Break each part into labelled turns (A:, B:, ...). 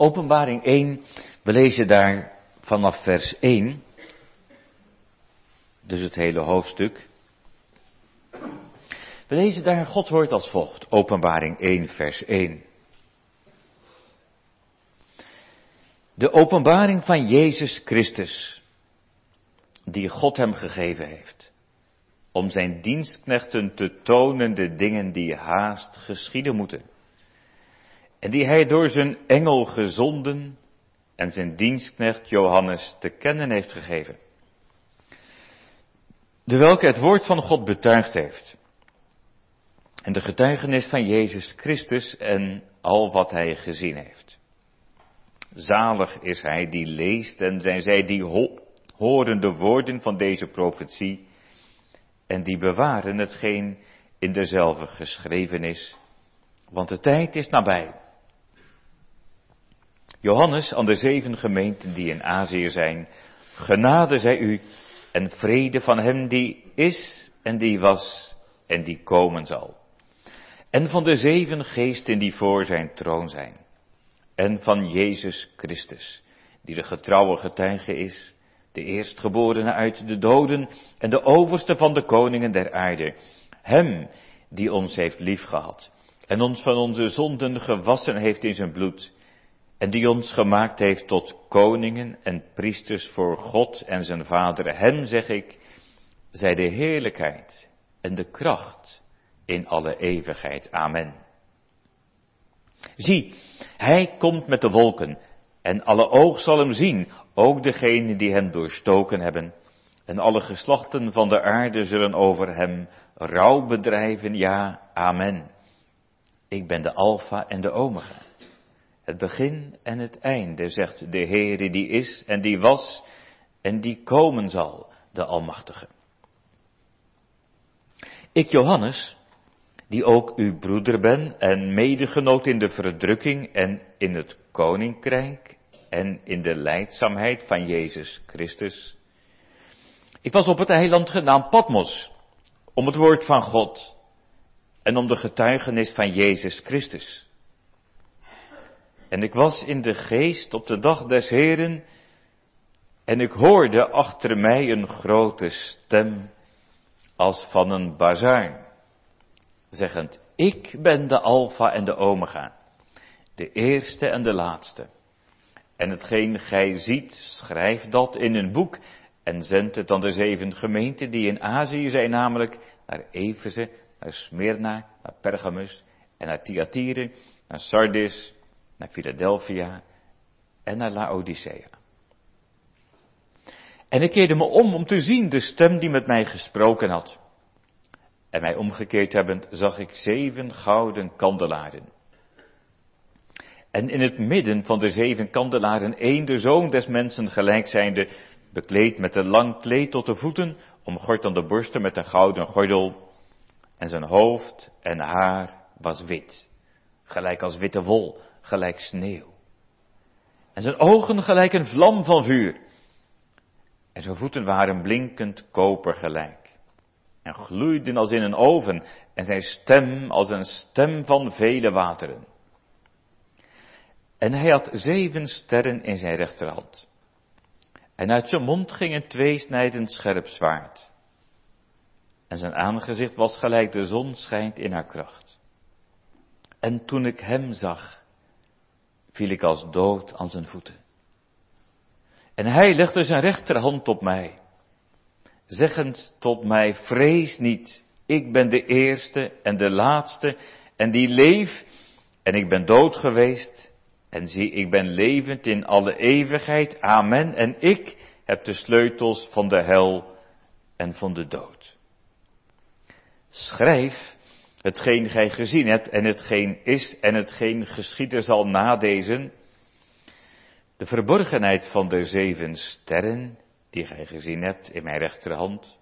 A: Openbaring 1, we lezen daar vanaf vers 1, dus het hele hoofdstuk. We lezen daar Gods woord als volgt, Openbaring 1, vers 1. De openbaring van Jezus Christus, die God hem gegeven heeft, om zijn dienstknechten te tonen de dingen die haast geschieden moeten, en die hij door zijn engel gezonden en zijn dienstknecht Johannes te kennen heeft gegeven, de welke het woord van God betuigd heeft, en de getuigenis van Jezus Christus en al wat hij gezien heeft. Zalig is hij die leest en zijn zij die horen de woorden van deze profetie en die bewaren hetgeen in dezelfde geschreven is, want de tijd is nabij. Johannes aan de zeven gemeenten die in Azië zijn, genade zij u en vrede van hem die is en die was en die komen zal. En van de zeven geesten die voor zijn troon zijn en van Jezus Christus, die de getrouwe getuige is, de eerstgeborene uit de doden en de overste van de koningen der aarde. Hem die ons heeft liefgehad en ons van onze zonden gewassen heeft in zijn bloed en die ons gemaakt heeft tot koningen en priesters voor God en zijn Vader. Hem zeg ik, zij de heerlijkheid en de kracht in alle eeuwigheid. Amen. Zie, hij komt met de wolken en alle oog zal hem zien, ook degenen die hem doorstoken hebben. En alle geslachten van de aarde zullen over hem rouw bedrijven, ja, amen. Ik ben de Alpha en de Omega. Het begin en het einde, zegt de Heere die is en die was en die komen zal, de Almachtige. Ik, Johannes, die ook uw broeder ben en medegenoot in de verdrukking en in het koninkrijk en in de leidzaamheid van Jezus Christus. Ik was op het eiland genaamd Patmos, om het woord van God en om de getuigenis van Jezus Christus. En ik was in de geest op de dag des Heren en ik hoorde achter mij een grote stem als van een bazuin zeggend, ik ben de Alpha en de Omega, de eerste en de laatste. En hetgeen gij ziet, schrijf dat in een boek en zend het aan de zeven gemeenten die in Azië zijn, namelijk naar Efeze, naar Smyrna, naar Pergamus en naar Thyatire, naar Sardis, naar Philadelphia en naar Laodicea. En ik keerde me om om te zien de stem die met mij gesproken had. En mij omgekeerd hebbend zag ik zeven gouden kandelaren. En in het midden van de zeven kandelaren één de zoon des mensen gelijk zijnde, bekleed met een lang kleed tot de voeten, omgord aan de borsten met een gouden gordel. En zijn hoofd en haar was wit, gelijk als witte wol, gelijk sneeuw. En zijn ogen gelijk een vlam van vuur. En zijn voeten waren blinkend koper gelijk en gloeiden als in een oven en zijn stem als een stem van vele wateren. En hij had zeven sterren in zijn rechterhand. En uit zijn mond ging een tweesnijdend scherp zwaard. En zijn aangezicht was gelijk de zon schijnt in haar kracht. En toen ik hem zag, viel ik als dood aan zijn voeten. En hij legde zijn rechterhand op mij zeggend tot mij, vrees niet, ik ben de eerste en de laatste en die leef en ik ben dood geweest en zie, ik ben levend in alle eeuwigheid, amen, en ik heb de sleutels van de hel en van de dood. Schrijf hetgeen gij gezien hebt en hetgeen is en hetgeen geschieden zal na deze, de verborgenheid van de zeven sterren die gij gezien hebt in mijn rechterhand.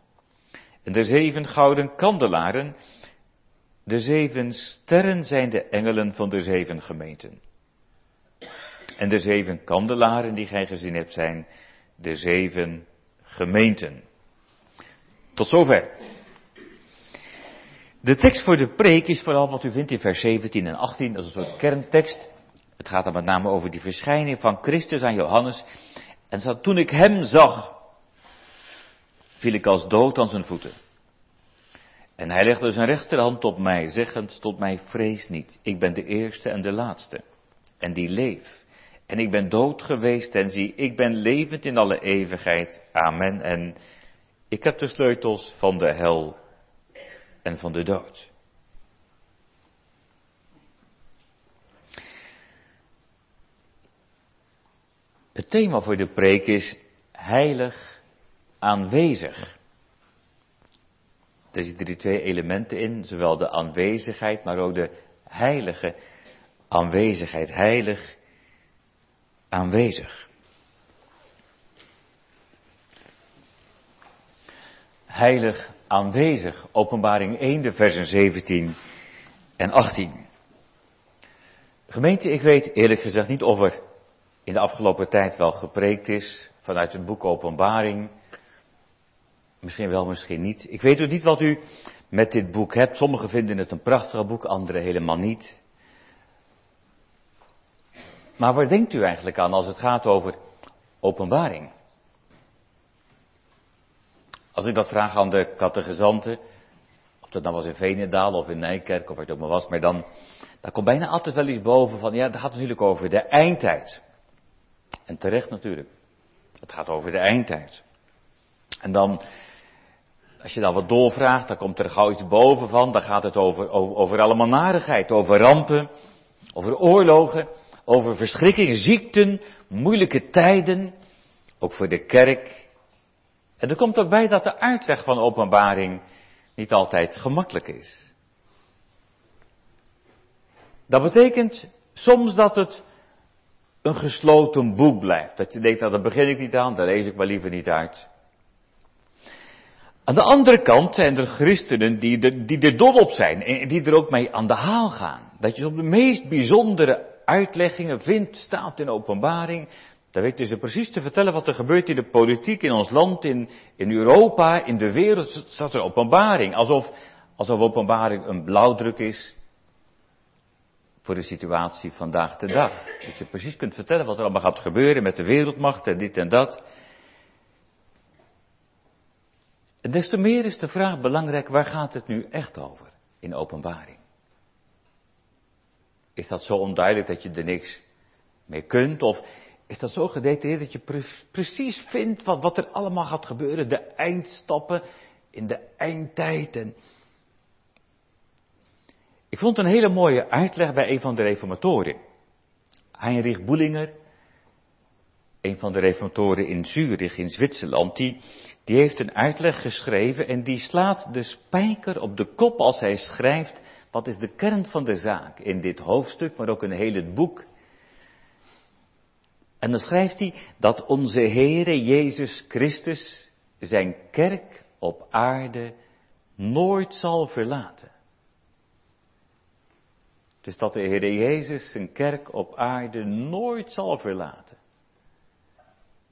A: En de zeven gouden kandelaren, de zeven sterren zijn de engelen van de zeven gemeenten. En de zeven kandelaren die gij gezien hebt zijn de zeven gemeenten. Tot zover. De tekst voor de preek is vooral wat u vindt in vers 17 en 18, dat is een soort kerntekst. Het gaat dan met name over die verschijning van Christus aan Johannes. En toen ik hem zag, viel ik als dood aan zijn voeten. En hij legde zijn rechterhand op mij, zeggend tot mij, vrees niet, ik ben de eerste en de laatste, en die leef. En ik ben dood geweest en zie, ik ben levend in alle eeuwigheid. Amen. En ik heb de sleutels van de hel en van de dood. Het thema voor de preek is heilig aanwezig. Er zitten die twee elementen in, zowel de aanwezigheid, maar ook de heilige aanwezigheid. Heilig aanwezig. Heilig aanwezig, openbaring 1, de versen 17 en 18. Gemeente, ik weet eerlijk gezegd niet of er in de afgelopen tijd wel gepreekt is vanuit het boek Openbaring. Misschien wel, misschien niet. Ik weet ook niet wat u met dit boek hebt. Sommigen vinden het een prachtig boek, anderen helemaal niet. Maar waar denkt u eigenlijk aan als het gaat over openbaring? Als ik dat vraag aan de catechizanten, of dat nou was in Venendaal of in Nijkerk of waar het ook maar was, maar dan, dan komt bijna altijd wel iets boven van, ja, dat gaat natuurlijk over de eindtijd. En terecht natuurlijk. Het gaat over de eindtijd. En dan, als je dan wat doorvraagt, dan komt er gauw iets boven van. Dan gaat het over, over, over allemaal narigheid, over rampen, over oorlogen, over verschrikkingen, ziekten, moeilijke tijden. Ook voor de kerk. En er komt ook bij dat de uitweg van openbaring niet altijd gemakkelijk is. Dat betekent soms dat het een gesloten boek blijft. Dat je denkt, nou, daar begin ik niet aan, daar lees ik maar liever niet uit. Aan de andere kant zijn er christenen die er, die dol op zijn en die er ook mee aan de haal gaan. Dat je op de meest bijzondere uitleggingen vindt, staat in openbaring. Daar weten ze precies te vertellen wat er gebeurt in de politiek, in ons land, in, in Europa, in de wereld. Staat er openbaring. Alsof, alsof openbaring een blauwdruk is voor de situatie vandaag de dag. Dat je precies kunt vertellen wat er allemaal gaat gebeuren met de wereldmacht en dit en dat. En des te meer is de vraag belangrijk, waar gaat het nu echt over in openbaring? Is dat zo onduidelijk dat je er niks mee kunt? Of is dat zo gedetailleerd dat je precies vindt wat, wat er allemaal gaat gebeuren? De eindstappen in de eindtijd en ik vond een hele mooie uitleg bij een van de reformatoren. Heinrich Boelinger, een van de reformatoren in Zurich in Zwitserland, die, die heeft een uitleg geschreven en die slaat de spijker op de kop als hij schrijft wat is de kern van de zaak in dit hoofdstuk, maar ook in heel het boek. En dan schrijft hij dat onze Heere Jezus Christus zijn kerk op aarde nooit zal verlaten. Dus dat de Heer Jezus zijn kerk op aarde nooit zal verlaten.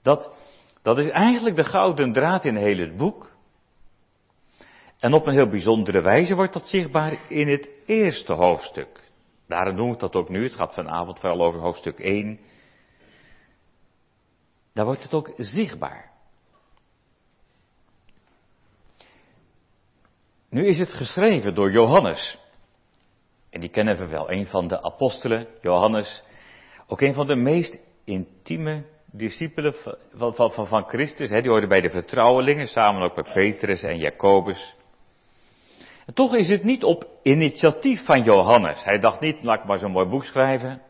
A: Dat, dat is eigenlijk de gouden draad in heel het boek. En op een heel bijzondere wijze wordt dat zichtbaar in het eerste hoofdstuk. Daarom noem ik dat ook nu. Het gaat vanavond vooral over hoofdstuk 1. Daar wordt het ook zichtbaar. Nu is het geschreven door Johannes. En die kennen we wel. Een van de apostelen, Johannes. Ook een van de meest intieme discipelen van, van, van, van Christus. Hè, die hoorde bij de vertrouwelingen, samen ook met Petrus en Jacobus. En toch is het niet op initiatief van Johannes. Hij dacht niet, laat ik maar zo'n mooi boek schrijven.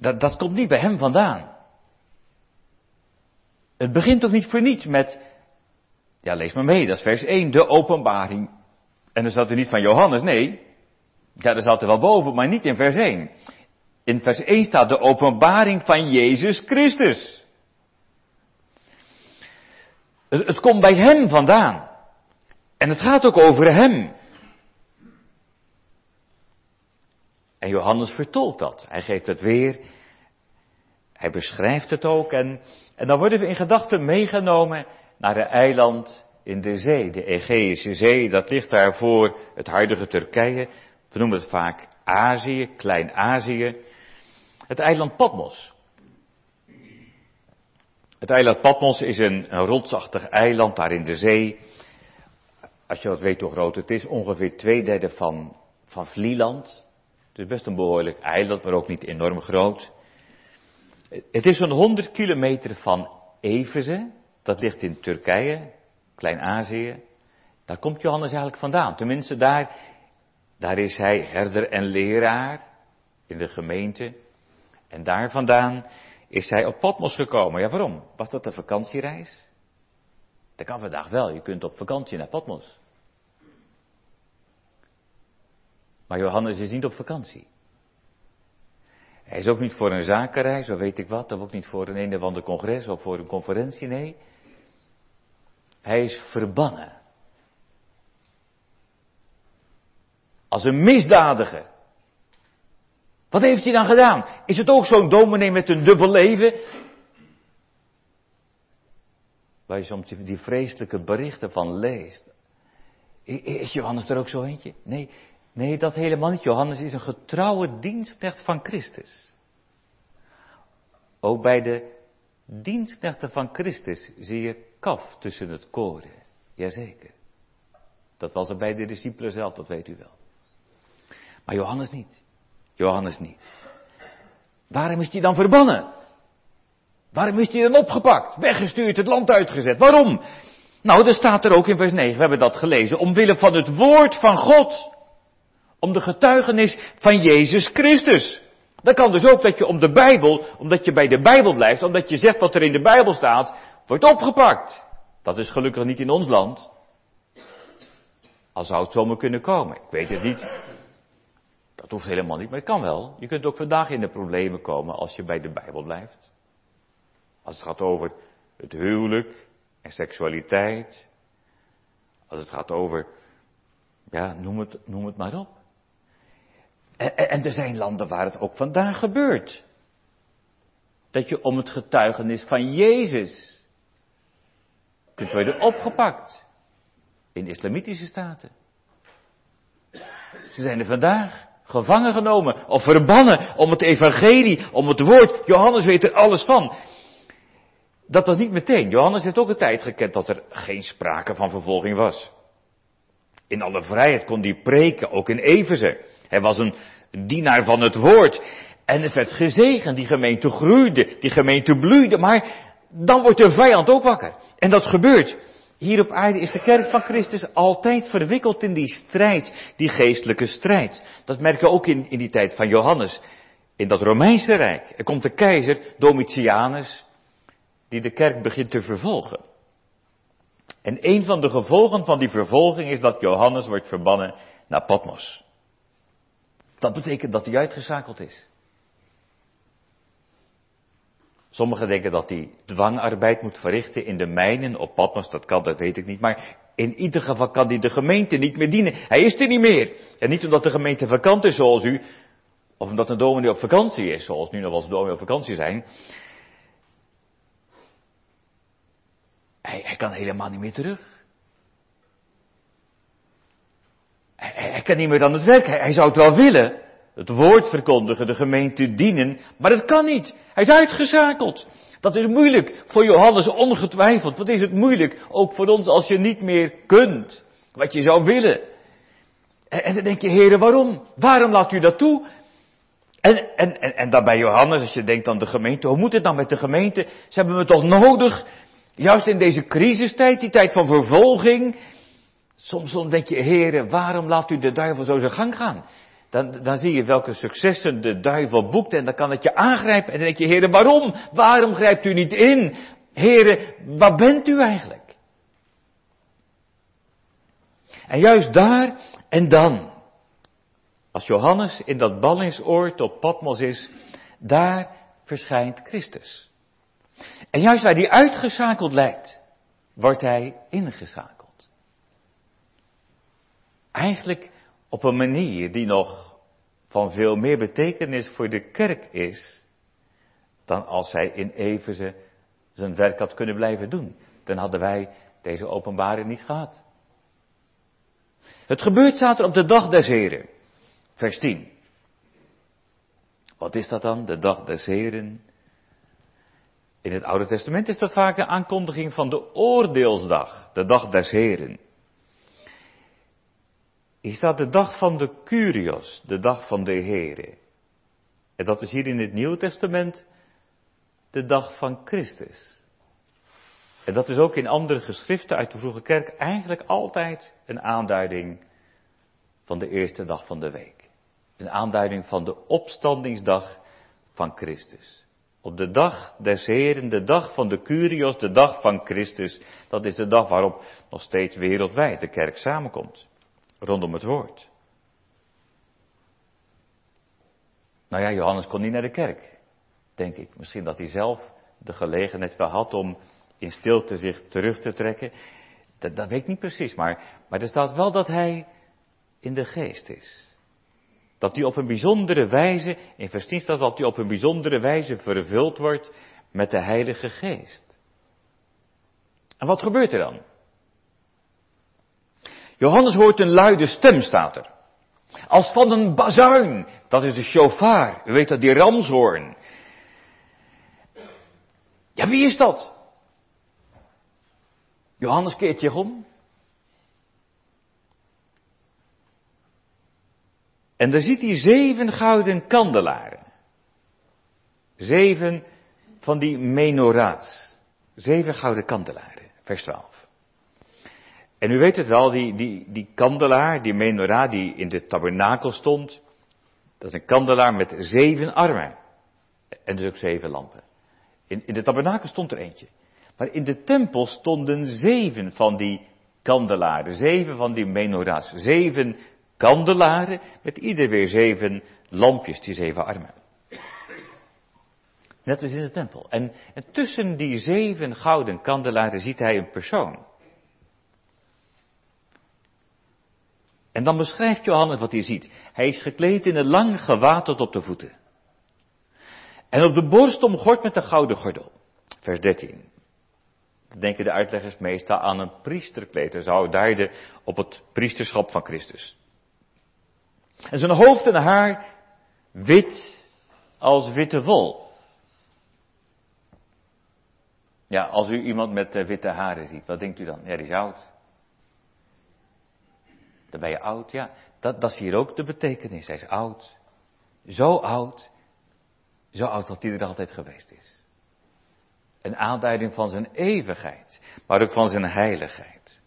A: Dat, dat komt niet bij hem vandaan. Het begint toch niet voor niets met, ja lees maar mee, dat is vers 1, de openbaring en dan staat er niet van Johannes, nee. Ja, dat staat er wel boven, maar niet in vers 1. In vers 1 staat de openbaring van Jezus Christus. Het, het komt bij hem vandaan. En het gaat ook over hem. En Johannes vertolkt dat. Hij geeft het weer. Hij beschrijft het ook. En, en dan worden we in gedachten meegenomen naar een eiland in de zee, de Egeïsche Zee, dat ligt daar voor het huidige Turkije. We noemen het vaak Azië, Klein-Azië, het eiland Patmos. Het eiland Patmos is een, een rotsachtig eiland daar in de zee. Als je wat weet hoe groot het is, ongeveer twee derde van, van Vlieland. Het is best een behoorlijk eiland, maar ook niet enorm groot. Het is zo'n 100 kilometer van Efeze, dat ligt in Turkije, Klein-Azië. Daar komt Johannes eigenlijk vandaan. Tenminste, daar, daar is hij herder en leraar in de gemeente. En daar vandaan is hij op Patmos gekomen. Ja, waarom? Was dat een vakantiereis? Dat kan vandaag wel. Je kunt op vakantie naar Patmos. Maar Johannes is niet op vakantie. Hij is ook niet voor een zakenreis, of weet ik wat, of ook niet voor een een of ander congres of voor een conferentie, nee. Hij is verbannen. Als een misdadiger. Wat heeft hij dan gedaan? Is het ook zo'n dominee met een dubbel leven? Waar je soms die vreselijke berichten van leest. Is Johannes er ook zo eentje? Nee, nee, dat helemaal niet. Johannes is een getrouwe dienstknecht van Christus. Ook bij de dienstknechten van Christus zie je kaf tussen het koren. Jazeker. Dat was er bij de discipelen zelf, dat weet u wel. Maar Johannes niet. Johannes niet. Waarom is hij dan verbannen? Waarom is hij dan opgepakt, weggestuurd, het land uitgezet? Waarom? Nou, dat staat er ook in vers 9, we hebben dat gelezen. Omwille van het woord van God. Om de getuigenis van Jezus Christus. Dat kan dus ook dat je om de Bijbel, omdat je bij de Bijbel blijft, omdat je zegt wat er in de Bijbel staat, wordt opgepakt. Dat is gelukkig niet in ons land. Al zou het zomaar kunnen komen. Ik weet het niet. Dat hoeft helemaal niet, maar het kan wel. Je kunt ook vandaag in de problemen komen als je bij de Bijbel blijft. Als het gaat over het huwelijk en seksualiteit. Als het gaat over, ja, noem het, noem het maar op. En, er zijn landen waar het ook vandaag gebeurt. Dat je om het getuigenis van Jezus kunt worden opgepakt. In islamitische staten. Ze zijn er vandaag gevangen genomen of verbannen om het evangelie, om het woord. Johannes weet er alles van. Dat was niet meteen. Johannes heeft ook een tijd gekend dat er geen sprake van vervolging was. In alle vrijheid kon hij preken, ook in Efeze. Hij was een dienaar van het woord. En het werd gezegend, die gemeente groeide, die gemeente bloeide, maar dan wordt de vijand ook wakker. En dat gebeurt. Hier op aarde is de kerk van Christus altijd verwikkeld in die strijd, die geestelijke strijd. Dat merken we ook in, in die tijd van Johannes, in dat Romeinse Rijk. Er komt de keizer Domitianus, die de kerk begint te vervolgen. En een van de gevolgen van die vervolging is dat Johannes wordt verbannen naar Patmos. Dat betekent dat hij uitgeschakeld is. Sommigen denken dat hij dwangarbeid moet verrichten in de mijnen op Patmos. Dat kan, dat weet ik niet. Maar in ieder geval kan hij de gemeente niet meer dienen. Hij is er niet meer. En niet omdat de gemeente vakant is zoals u. Of omdat een dominee op vakantie is, zoals nu nog wel eens dominee op vakantie zijn. Hij, hij kan helemaal niet meer terug. Hij, kan niet meer aan het werk. Hij, hij zou het wel willen het woord verkondigen, de gemeente dienen, maar dat kan niet. Hij is uitgeschakeld. Dat is moeilijk voor Johannes ongetwijfeld. Wat is het moeilijk, ook voor ons als je niet meer kunt, wat je zou willen. En, en dan denk je, heren, waarom? Waarom laat u dat toe? En, en, en, en daarbij Johannes, als je denkt aan de gemeente, hoe moet het dan met de gemeente? Ze hebben me toch nodig, juist in deze crisistijd, die tijd van vervolging. Soms, denk je, heren, waarom laat u de duivel zo zijn gang gaan? dan, dan zie je welke successen de duivel boekt en dan kan het je aangrijpen. En dan denk je, heren, waarom? Waarom grijpt u niet in? Heren, waar bent u eigenlijk? En juist daar en dan, als Johannes in dat ballingsoord op Patmos is, daar verschijnt Christus. En juist waar hij uitgeschakeld lijkt, wordt hij ingeschakeld. Eigenlijk op een manier die nog van veel meer betekenis voor de kerk is dan als hij in Efeze zijn werk had kunnen blijven doen. Dan hadden wij deze openbaring niet gehad. Het gebeurt er op de dag des Heren. Vers 10. Wat is dat dan, de dag des Heren? In het Oude Testament is dat vaak een aankondiging van de oordeelsdag, de dag des Heren. Is dat de dag van de Curios, de dag van de Here? En dat is hier in het Nieuwe Testament de dag van Christus. En dat is ook in andere geschriften uit de vroege kerk eigenlijk altijd een aanduiding van de eerste dag van de week. Een aanduiding van de opstandingsdag van Christus. Op de dag des Heren, de dag van de Curios, de dag van Christus, dat is de dag waarop nog steeds wereldwijd de kerk samenkomt. Rondom het woord. Nou ja, Johannes kon niet naar de kerk, denk ik. Misschien dat hij zelf de gelegenheid wel had om in stilte zich terug te trekken. Dat, weet ik niet precies, maar, maar er staat wel dat hij in de geest is. Dat hij op een bijzondere wijze, in vers 10 staat dat hij op een bijzondere wijze vervuld wordt met de Heilige Geest. En wat gebeurt er dan? Johannes hoort een luide stem, staat er. Als van een bazuin. Dat is de shofar. U weet dat, die ramshoorn. Ja, wie is dat? Johannes keert zich om. En daar ziet hij zeven gouden kandelaren. Zeven van die menorahs. Zeven gouden kandelaren. Vers 12. En u weet het wel, die, die, die kandelaar, die menorah die in de tabernakel stond. Dat is een kandelaar met zeven armen. En dus ook zeven lampen. In, in de tabernakel stond er eentje. Maar in de tempel stonden zeven van die kandelaren. Zeven van die menorahs. Zeven kandelaren met ieder weer zeven lampjes, die zeven armen. Net als in de tempel. En, en tussen die zeven gouden kandelaren ziet hij een persoon. En dan beschrijft Johannes wat hij ziet. Hij is gekleed in een lang gewaad tot op de voeten. En op de borst omgord met een gouden gordel. Vers 13. Dan denken de uitleggers meestal aan een priesterkleed. Dat zou duiden op het priesterschap van Christus. En zijn hoofd en haar wit als witte wol. Ja, als u iemand met eh, witte haren ziet, wat denkt u dan? Ja, die is oud. Dan ben je oud, ja. Dat, is hier ook de betekenis. Hij is oud. Zo oud. Zo oud dat hij er altijd geweest is. Een aanduiding van zijn eeuwigheid, maar ook van zijn heiligheid.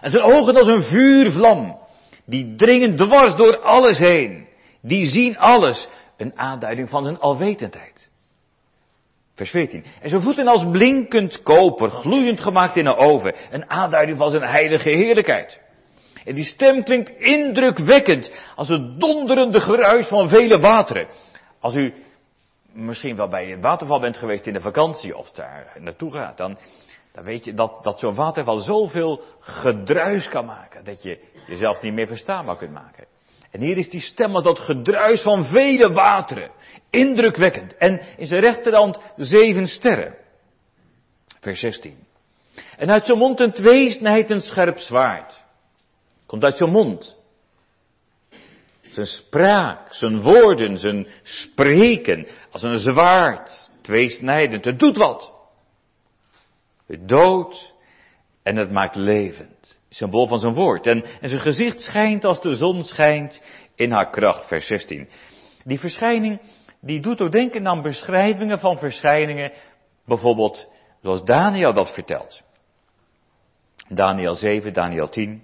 A: En zijn ogen als een vuurvlam. Die dringen dwars door alles heen. Die zien alles. Een aanduiding van zijn alwetendheid. Vers 14. En zijn voeten als blinkend koper, gloeiend gemaakt in een oven. Een aanduiding van zijn heilige heerlijkheid. En die stem klinkt indrukwekkend als het donderende geruis van vele wateren. Als u misschien wel bij een waterval bent geweest in de vakantie of daar naartoe gaat, dan, dan weet je dat, dat zo'n waterval zoveel gedruis kan maken, dat je jezelf niet meer verstaanbaar kunt maken. En hier is die stem als dat gedruis van vele wateren. Indrukwekkend. En in zijn rechterhand zeven sterren. Vers 16. En uit zijn mond een tweesnijd een scherp zwaard. Komt uit zijn mond. Zijn spraak, zijn woorden, zijn spreken. Als een zwaard. Tweesnijdend. Het doet wat. Het doodt en het maakt levend. Symbool van zijn woord. En, en zijn gezicht schijnt als de zon schijnt in haar kracht. Vers 16. Die verschijning, die doet ook denken aan beschrijvingen van verschijningen. Bijvoorbeeld zoals Daniel dat vertelt. Daniel 7, Daniel 10.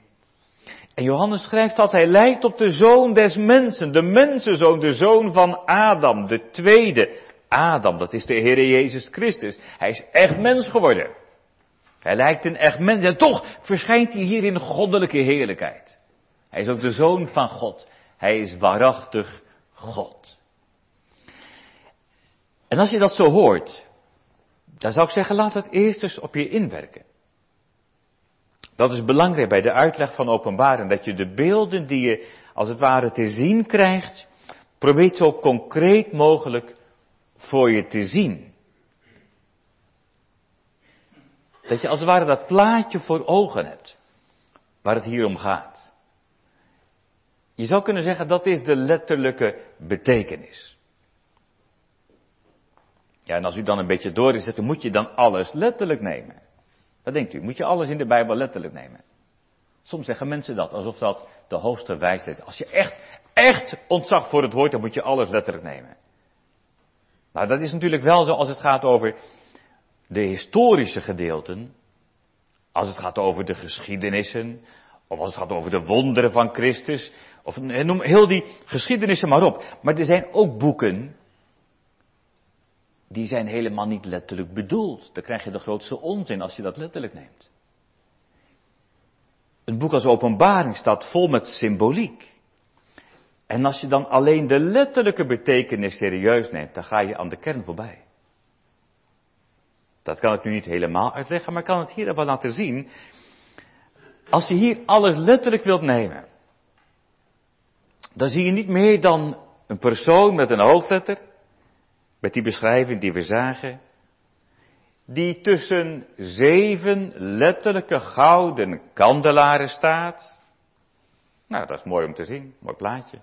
A: En Johannes schrijft dat hij lijkt op de zoon des mensen, de mensenzoon, de zoon van Adam, de tweede Adam, dat is de Heer Jezus Christus. Hij is echt mens geworden. Hij lijkt een echt mens en toch verschijnt hij hier in goddelijke heerlijkheid. Hij is ook de zoon van God. Hij is waarachtig God. En als je dat zo hoort, dan zou ik zeggen, laat het eerst eens op je inwerken. Dat is belangrijk bij de uitleg van openbaring, dat je de beelden die je als het ware te zien krijgt, probeert zo concreet mogelijk voor je te zien. Dat je als het ware dat plaatje voor ogen hebt, waar het hier om gaat. Je zou kunnen zeggen dat is de letterlijke betekenis. Ja, en als u dan een beetje door is, dan moet je dan alles letterlijk nemen. Wat denkt u? Moet je alles in de Bijbel letterlijk nemen? Soms zeggen mensen dat, alsof dat de hoogste wijsheid is. Als je echt, echt ontzag voor het woord, dan moet je alles letterlijk nemen. Maar dat is natuurlijk wel zo als het gaat over de historische gedeelten. Als het gaat over de geschiedenissen. Of als het gaat over de wonderen van Christus. Of noem heel die geschiedenissen maar op. Maar er zijn ook boeken. Die zijn helemaal niet letterlijk bedoeld. Dan krijg je de grootste onzin als je dat letterlijk neemt. Een boek als Openbaring staat vol met symboliek. En als je dan alleen de letterlijke betekenis serieus neemt, dan ga je aan de kern voorbij. Dat kan ik nu niet helemaal uitleggen, maar ik kan het hier even laten zien. Als je hier alles letterlijk wilt nemen, dan zie je niet meer dan een persoon met een hoofdletter, met die beschrijving die we zagen, die tussen zeven letterlijke gouden kandelaren staat. Nou, dat is mooi om te zien, mooi plaatje.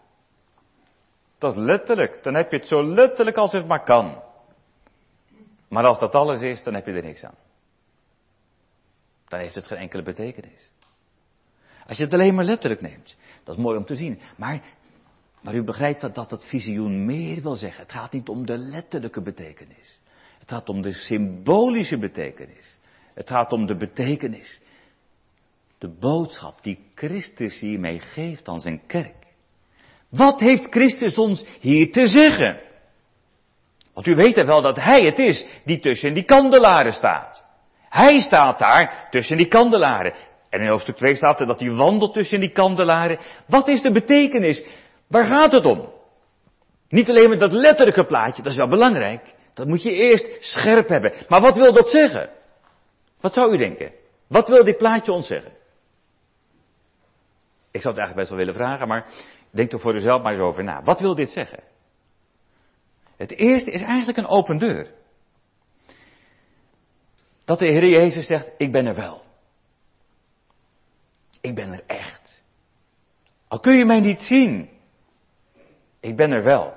A: Dat is letterlijk, dan heb je het zo letterlijk als het maar kan. Maar als dat alles is, dan heb je er niks aan. Dan heeft het geen enkele betekenis. Als je het alleen maar letterlijk neemt, dat is mooi om te zien. Maar, maar u begrijpt dat, dat het visioen meer wil zeggen. Het gaat niet om de letterlijke betekenis. Het gaat om de symbolische betekenis. Het gaat om de betekenis. De boodschap die Christus hiermee geeft aan zijn kerk. Wat heeft Christus ons hier te zeggen? Want u weet wel dat Hij het is die tussen die kandelaren staat. Hij staat daar tussen die kandelaren. En in hoofdstuk 2 staat er dat hij wandelt tussen die kandelaren. Wat is de betekenis? Waar gaat het om? Niet alleen met dat letterlijke plaatje, dat is wel belangrijk. Dat moet je eerst scherp hebben. Maar wat wil dat zeggen? Wat zou u denken? Wat wil dit plaatje ons zeggen? Ik zou het eigenlijk best wel willen vragen, maar denk er voor uzelf maar eens over na. Wat wil dit zeggen? Het eerste is eigenlijk een open deur. Dat de Heer Jezus zegt, ik ben er wel. Ik ben er echt. Al kun je mij niet zien, ik ben er wel.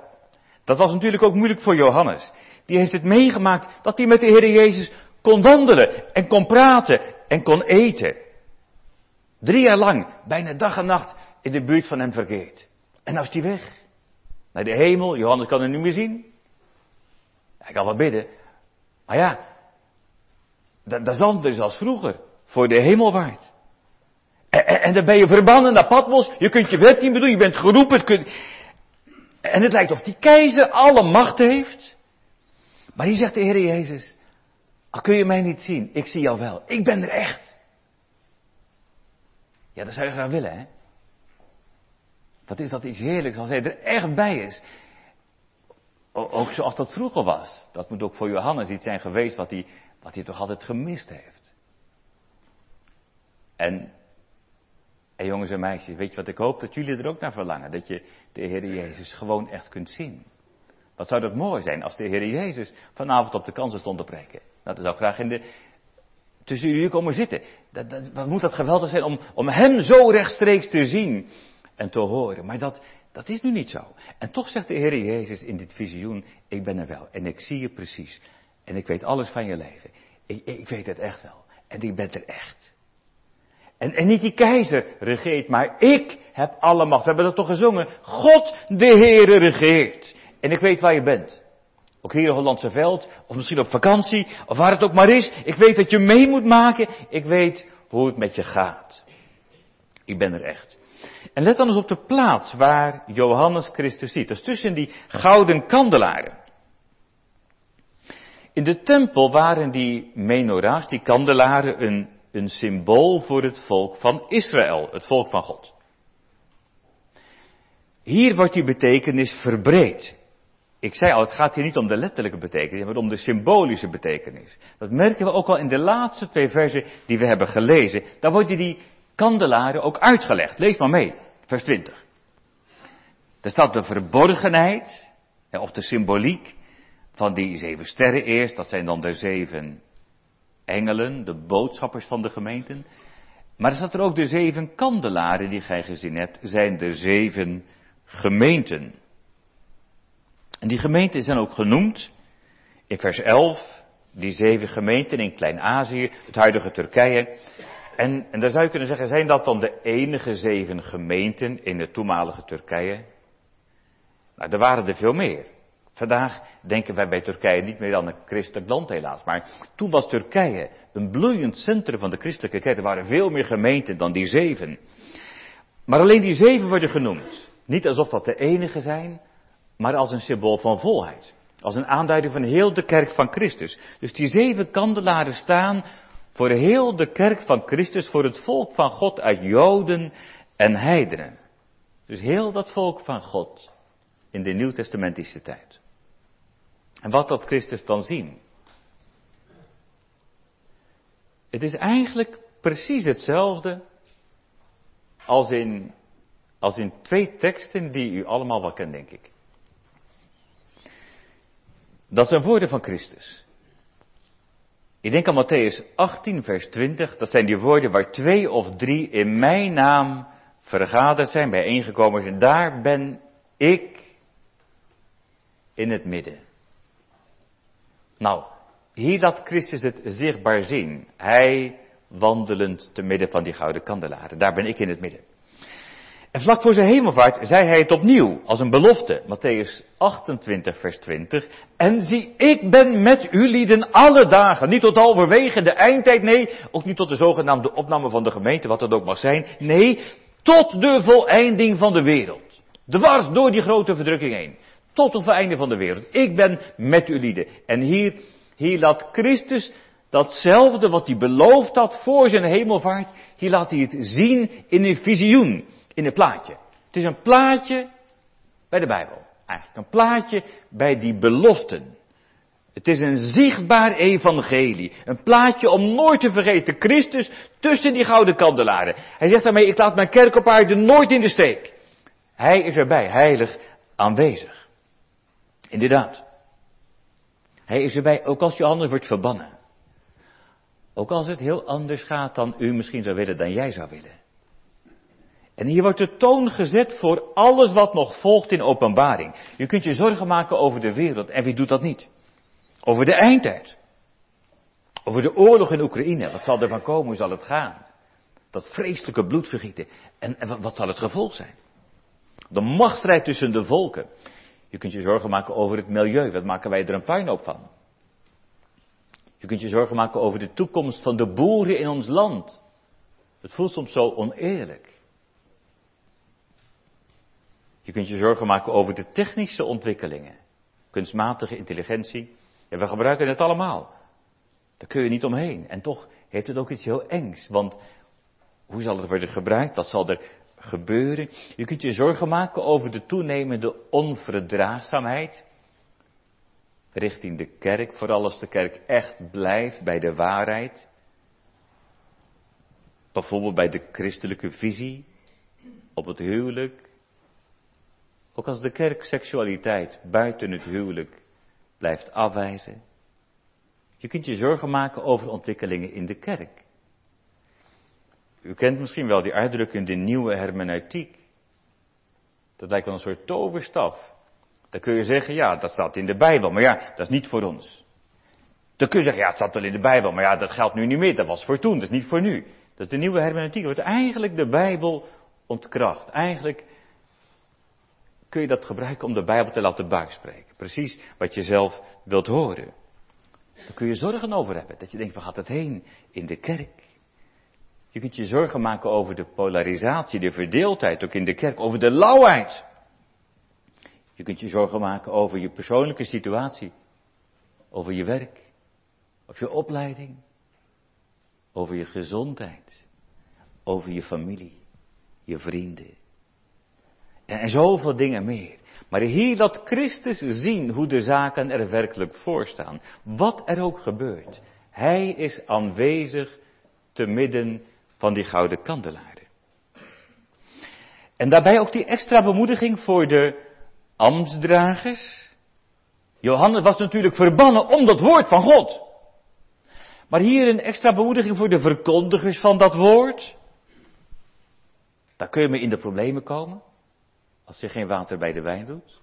A: Dat was natuurlijk ook moeilijk voor Johannes. Die heeft het meegemaakt dat hij met de Heer Jezus kon wandelen en kon praten en kon eten. Drie jaar lang, bijna dag en nacht, in de buurt van hem verkeerd. En nou is hij weg. Naar de hemel, Johannes kan hem niet meer zien. Hij kan wel bidden. Maar ja, dat, dat is anders als vroeger. Voor de hemelwaard. En, en, dan ben je verbannen naar Patmos. Je kunt je wet niet bedoelen. Je bent geroepen. Kunt... En het lijkt of die keizer alle macht heeft. Maar hier zegt de Heer Jezus. Al kun je mij niet zien. Ik zie jou wel. Ik ben er echt. Ja, dat zou je graag willen, hè? Wat is dat iets heerlijks als hij er echt bij is. Ook zoals dat vroeger was. Dat moet ook voor Johannes iets zijn geweest wat hij, wat hij toch altijd gemist heeft. En, en jongens en meisjes, weet je wat ik hoop? Dat jullie er ook naar verlangen. Dat je de Heer Jezus gewoon echt kunt zien. Wat zou dat mooi zijn als de Heer Jezus vanavond op de kansen stond te preken. Nou, dat zou graag in de, tussen jullie komen zitten. Dat, dat, wat moet dat geweldig zijn om, om Hem zo rechtstreeks te zien en te horen. Maar dat, dat is nu niet zo. En toch zegt de Heer Jezus in dit visioen, ik ben er wel en ik zie je precies. En ik weet alles van je leven. Ik, ik weet het echt wel. En ik ben er echt. En, en niet die keizer regeert, maar ik heb alle macht. We hebben dat toch gezongen. God de Heere regeert. En ik weet waar je bent. Ook hier in Hollandse Veld, of misschien op vakantie, of waar het ook maar is. Ik weet dat je mee moet maken. Ik weet hoe het met je gaat. Ik ben er echt. En let dan eens op de plaats waar Johannes Christus ziet. Dat is tussen die gouden kandelaren. In de tempel waren die menorahs, die kandelaren, een, een symbool voor het volk van Israël, het volk van God. Hier wordt die betekenis verbreed. Ik zei al, het gaat hier niet om de letterlijke betekenis, maar om de symbolische betekenis. Dat merken we ook al in de laatste twee versen die we hebben gelezen. Daar worden die kandelaren ook uitgelegd. Lees maar mee, vers 20. Er staat de verborgenheid, of de symboliek van die zeven sterren eerst. Dat zijn dan de zeven engelen, de boodschappers van de gemeenten. Maar er staat er ook de zeven kandelaren die gij gezien hebt, zijn de zeven gemeenten. En die gemeenten zijn ook genoemd in vers 11, die zeven gemeenten in Klein-Azië, het huidige Turkije. En, en daar zou je kunnen zeggen, zijn dat dan de enige zeven gemeenten in het toenmalige Turkije? Nou, er waren er veel meer. Vandaag denken wij bij Turkije niet meer aan een christelijk land helaas. Maar toen was Turkije een bloeiend centrum van de christelijke kerk. Er waren veel meer gemeenten dan die zeven. Maar alleen die zeven worden genoemd. Niet alsof dat de enige zijn, maar als een symbool van volheid. Als een aanduiding van heel de kerk van Christus. Dus die zeven kandelaren staan voor heel de kerk van Christus, voor het volk van God uit Joden en heidenen. Dus heel dat volk van God in de nieuwtestamentische tijd. En wat dat Christus dan zien? Het is eigenlijk precies hetzelfde als in, als in twee teksten die u allemaal wel kent, denk ik. Dat zijn woorden van Christus. Ik denk aan Matthäus 18, vers 20. Dat zijn die woorden waar twee of drie in mijn naam vergaderd zijn, bijeengekomen zijn. Daar ben ik in het midden. Nou, hier laat Christus het zichtbaar zien. Hij wandelend te midden van die gouden kandelaren. Daar ben ik in het midden. En vlak voor zijn hemelvaart zei hij het opnieuw, als een belofte. Matthäus 28, vers 20. En zie, ik ben met u lieden alle dagen. Niet tot halverwege de eindtijd, nee. Ook niet tot de zogenaamde opname van de gemeente, wat dat ook mag zijn. Nee, tot de voleinding van de wereld. Dwars door die grote verdrukking heen. Tot het einde van de wereld. Ik ben met u lieden. En hier, hier laat Christus datzelfde wat hij beloofd had voor zijn hemelvaart. Hier laat hij het zien in een visioen in een plaatje. Het is een plaatje bij de Bijbel. Eigenlijk een plaatje bij die beloften. Het is een zichtbaar evangelie. Een plaatje om nooit te vergeten. Christus tussen die gouden kandelaren. Hij zegt daarmee, ik laat mijn kerk op aarde nooit in de steek. Hij is erbij, heilig aanwezig. Inderdaad. Hij is erbij, ook als je anders wordt verbannen. Ook als het heel anders gaat dan u misschien zou willen dan jij zou willen. En hier wordt de toon gezet voor alles wat nog volgt in openbaring. Je kunt je zorgen maken over de wereld. En wie doet dat niet? Over de eindtijd. Over de oorlog in Oekraïne. Wat zal er van komen? Hoe zal het gaan? Dat vreselijke bloedvergieten. En, en wat zal het gevolg zijn? De machtsstrijd tussen de volken. Je kunt je zorgen maken over het milieu. Wat maken wij er een puinhoop van? Je kunt je zorgen maken over de toekomst van de boeren in ons land. Het voelt soms zo oneerlijk. Je kunt je zorgen maken over de technische ontwikkelingen. Kunstmatige intelligentie. Ja, we gebruiken het allemaal. Daar kun je niet omheen. En toch heeft het ook iets heel engs. Want hoe zal het worden gebruikt? Wat zal er gebeuren? Je kunt je zorgen maken over de toenemende onverdraagzaamheid. Richting de kerk, vooral als de kerk echt blijft bij de waarheid. Bijvoorbeeld bij de christelijke visie op het huwelijk, ook als de kerk seksualiteit buiten het huwelijk blijft afwijzen. Je kunt je zorgen maken over ontwikkelingen in de kerk. U kent misschien wel die uitdrukking de nieuwe hermeneutiek. Dat lijkt wel een soort toverstaf. Dan kun je zeggen, ja, dat staat in de Bijbel, maar ja, dat is niet voor ons. Dan kun je zeggen, ja, het staat wel in de Bijbel, maar ja, dat geldt nu niet meer, dat was voor toen, dat is niet voor nu. Dat is de nieuwe hermeneutiek, wordt eigenlijk de Bijbel ontkracht. Eigenlijk kun je dat gebruiken om de Bijbel te laten buikspreken. Precies wat je zelf wilt horen. Daar kun je zorgen over hebben. Dat je denkt, waar gaat het heen in de kerk? Je kunt je zorgen maken over de polarisatie, de verdeeldheid ook in de kerk, over de lauwheid. Je kunt je zorgen maken over je persoonlijke situatie, over je werk, over je opleiding, over je gezondheid, over je familie, je vrienden. En zoveel dingen meer. Maar hier laat Christus zien hoe de zaken er werkelijk voor staan. Wat er ook gebeurt. Hij is aanwezig te midden van die gouden kandelaren. En daarbij ook die extra bemoediging voor de ambtsdragers. Johannes was natuurlijk verbannen om dat woord van God. Maar hier een extra bemoediging voor de verkondigers van dat woord. Daar kun je mee in de problemen komen. Als je geen water bij de wijn doet.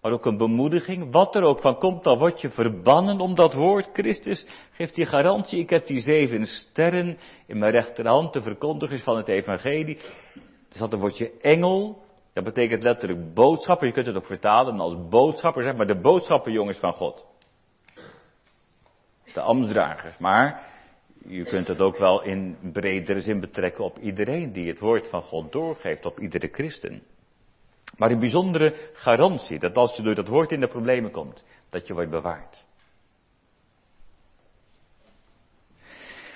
A: Maar ook een bemoediging. Wat er ook van komt, dan word je verbannen om dat woord. Christus geeft die garantie. Ik heb die zeven sterren in mijn rechterhand, de verkondigers van het evangelie. Dus dat een woordje engel. Dat betekent letterlijk boodschapper. Je kunt het ook vertalen als boodschapper, zeg maar de boodschapperjongens van God. De ambtsdragers. Maar je kunt het ook wel in bredere zin betrekken op iedereen die het woord van God doorgeeft, op iedere christen. Maar een bijzondere garantie dat als je door dat woord in de problemen komt, dat je wordt bewaard.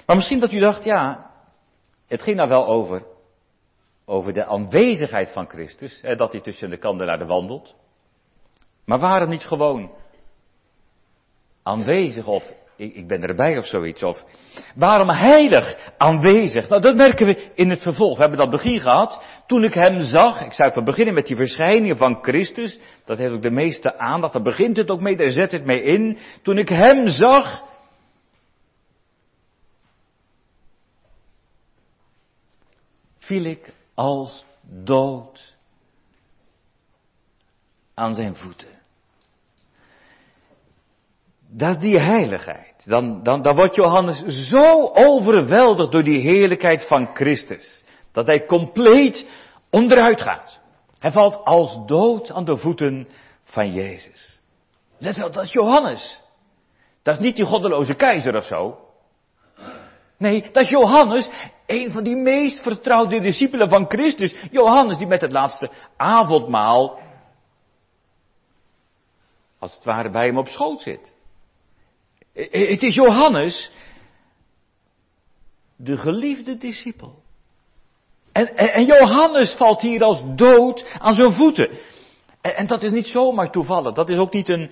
A: Maar misschien dat u dacht, ja, het ging nou wel over, over de aanwezigheid van Christus, hè, dat hij tussen de kandelaren wandelt. Maar waren niet gewoon aanwezig of ik, ik ben erbij of zoiets. Of waarom heilig aanwezig? Nou, dat merken we in het vervolg. We hebben dat begin gehad. Toen ik hem zag, ik zou even beginnen met die verschijningen van Christus. Dat heeft ook de meeste aandacht. Daar begint het ook mee, daar zet het mee in. Toen ik hem zag. viel ik als dood aan zijn voeten. Dat is die heiligheid. Dan, dan, dan wordt Johannes zo overweldigd door die heerlijkheid van Christus. Dat hij compleet onderuit gaat. Hij valt als dood aan de voeten van Jezus. Let wel, dat is Johannes. Dat is niet die goddeloze keizer of zo. Nee, dat is Johannes, een van die meest vertrouwde discipelen van Christus. Johannes die met het laatste avondmaal, als het ware bij hem op schoot zit. Het is Johannes, de geliefde discipel. En, en, Johannes valt hier als dood aan zijn voeten. En, dat is niet zomaar toevallig. Dat is ook niet een,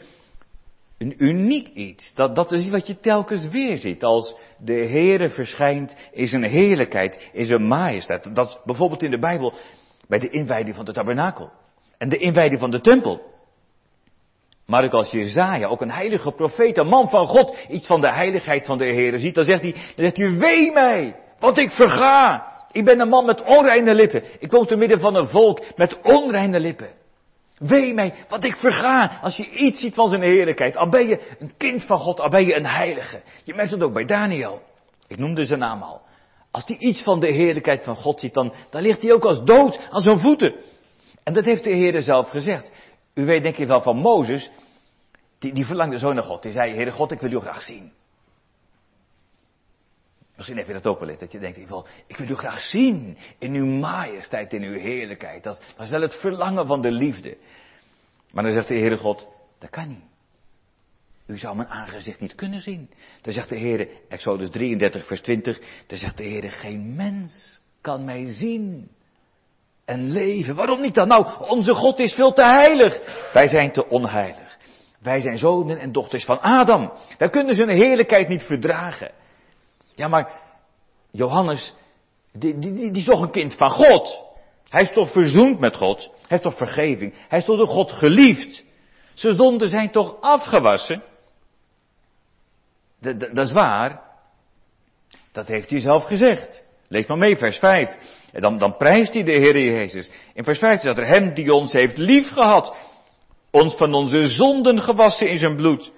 A: een uniek iets. Dat, dat is iets wat je telkens weer ziet. Als de Heere verschijnt in zijn heerlijkheid, in zijn majesteit. Dat is bijvoorbeeld in de Bijbel bij de inwijding van de tabernakel. En de inwijding van de tempel. Maar ook als Jezaja, ook een heilige profeet, een man van God, iets van de heiligheid van de Heer ziet, dan zegt hij, dan zegt hij, wee mij, want ik verga. Ik ben een man met onreine lippen. Ik woon te midden van een volk met onreine lippen. Wee mij, want ik verga. Als je iets ziet van zijn heerlijkheid, al ben je een kind van God, al ben je een heilige. Je merkt het ook bij Daniel. Ik noemde zijn naam al. Als hij iets van de heerlijkheid van God ziet, dan, dan ligt hij ook als dood aan zijn voeten. En dat heeft de Heer zelf gezegd. U weet denk ik wel van Mozes, die, die verlangde zo naar God. Die zei, Heere God, ik wil u graag zien. Misschien heb je dat ook wel eens, dat je denkt, ik wil, ik wil u graag zien in uw majesteit, in uw heerlijkheid. Dat, dat is wel het verlangen van de liefde. Maar dan zegt de Heere God, dat kan niet. U zou mijn aangezicht niet kunnen zien. Dan zegt de Heer, Exodus 33, vers 20, dan zegt de Heer, geen mens kan mij zien en leven. Waarom niet dan? Nou, onze God is veel te heilig. Wij zijn te onheilig. Wij zijn zonen en dochters van Adam. Wij kunnen zijn heerlijkheid niet verdragen. Ja, maar Johannes, die, die, die, is toch een kind van God. Hij is toch verzoend met God. Hij heeft toch vergeving. Hij is toch door God geliefd. Zijn zonden zijn toch afgewassen. Dat is waar. Dat heeft hij zelf gezegd. Lees maar mee, vers 5. En dan, dan prijst hij de Heer Jezus. In vers 5 staat er hem die ons heeft lief gehad. Ons van onze zonden gewassen in zijn bloed.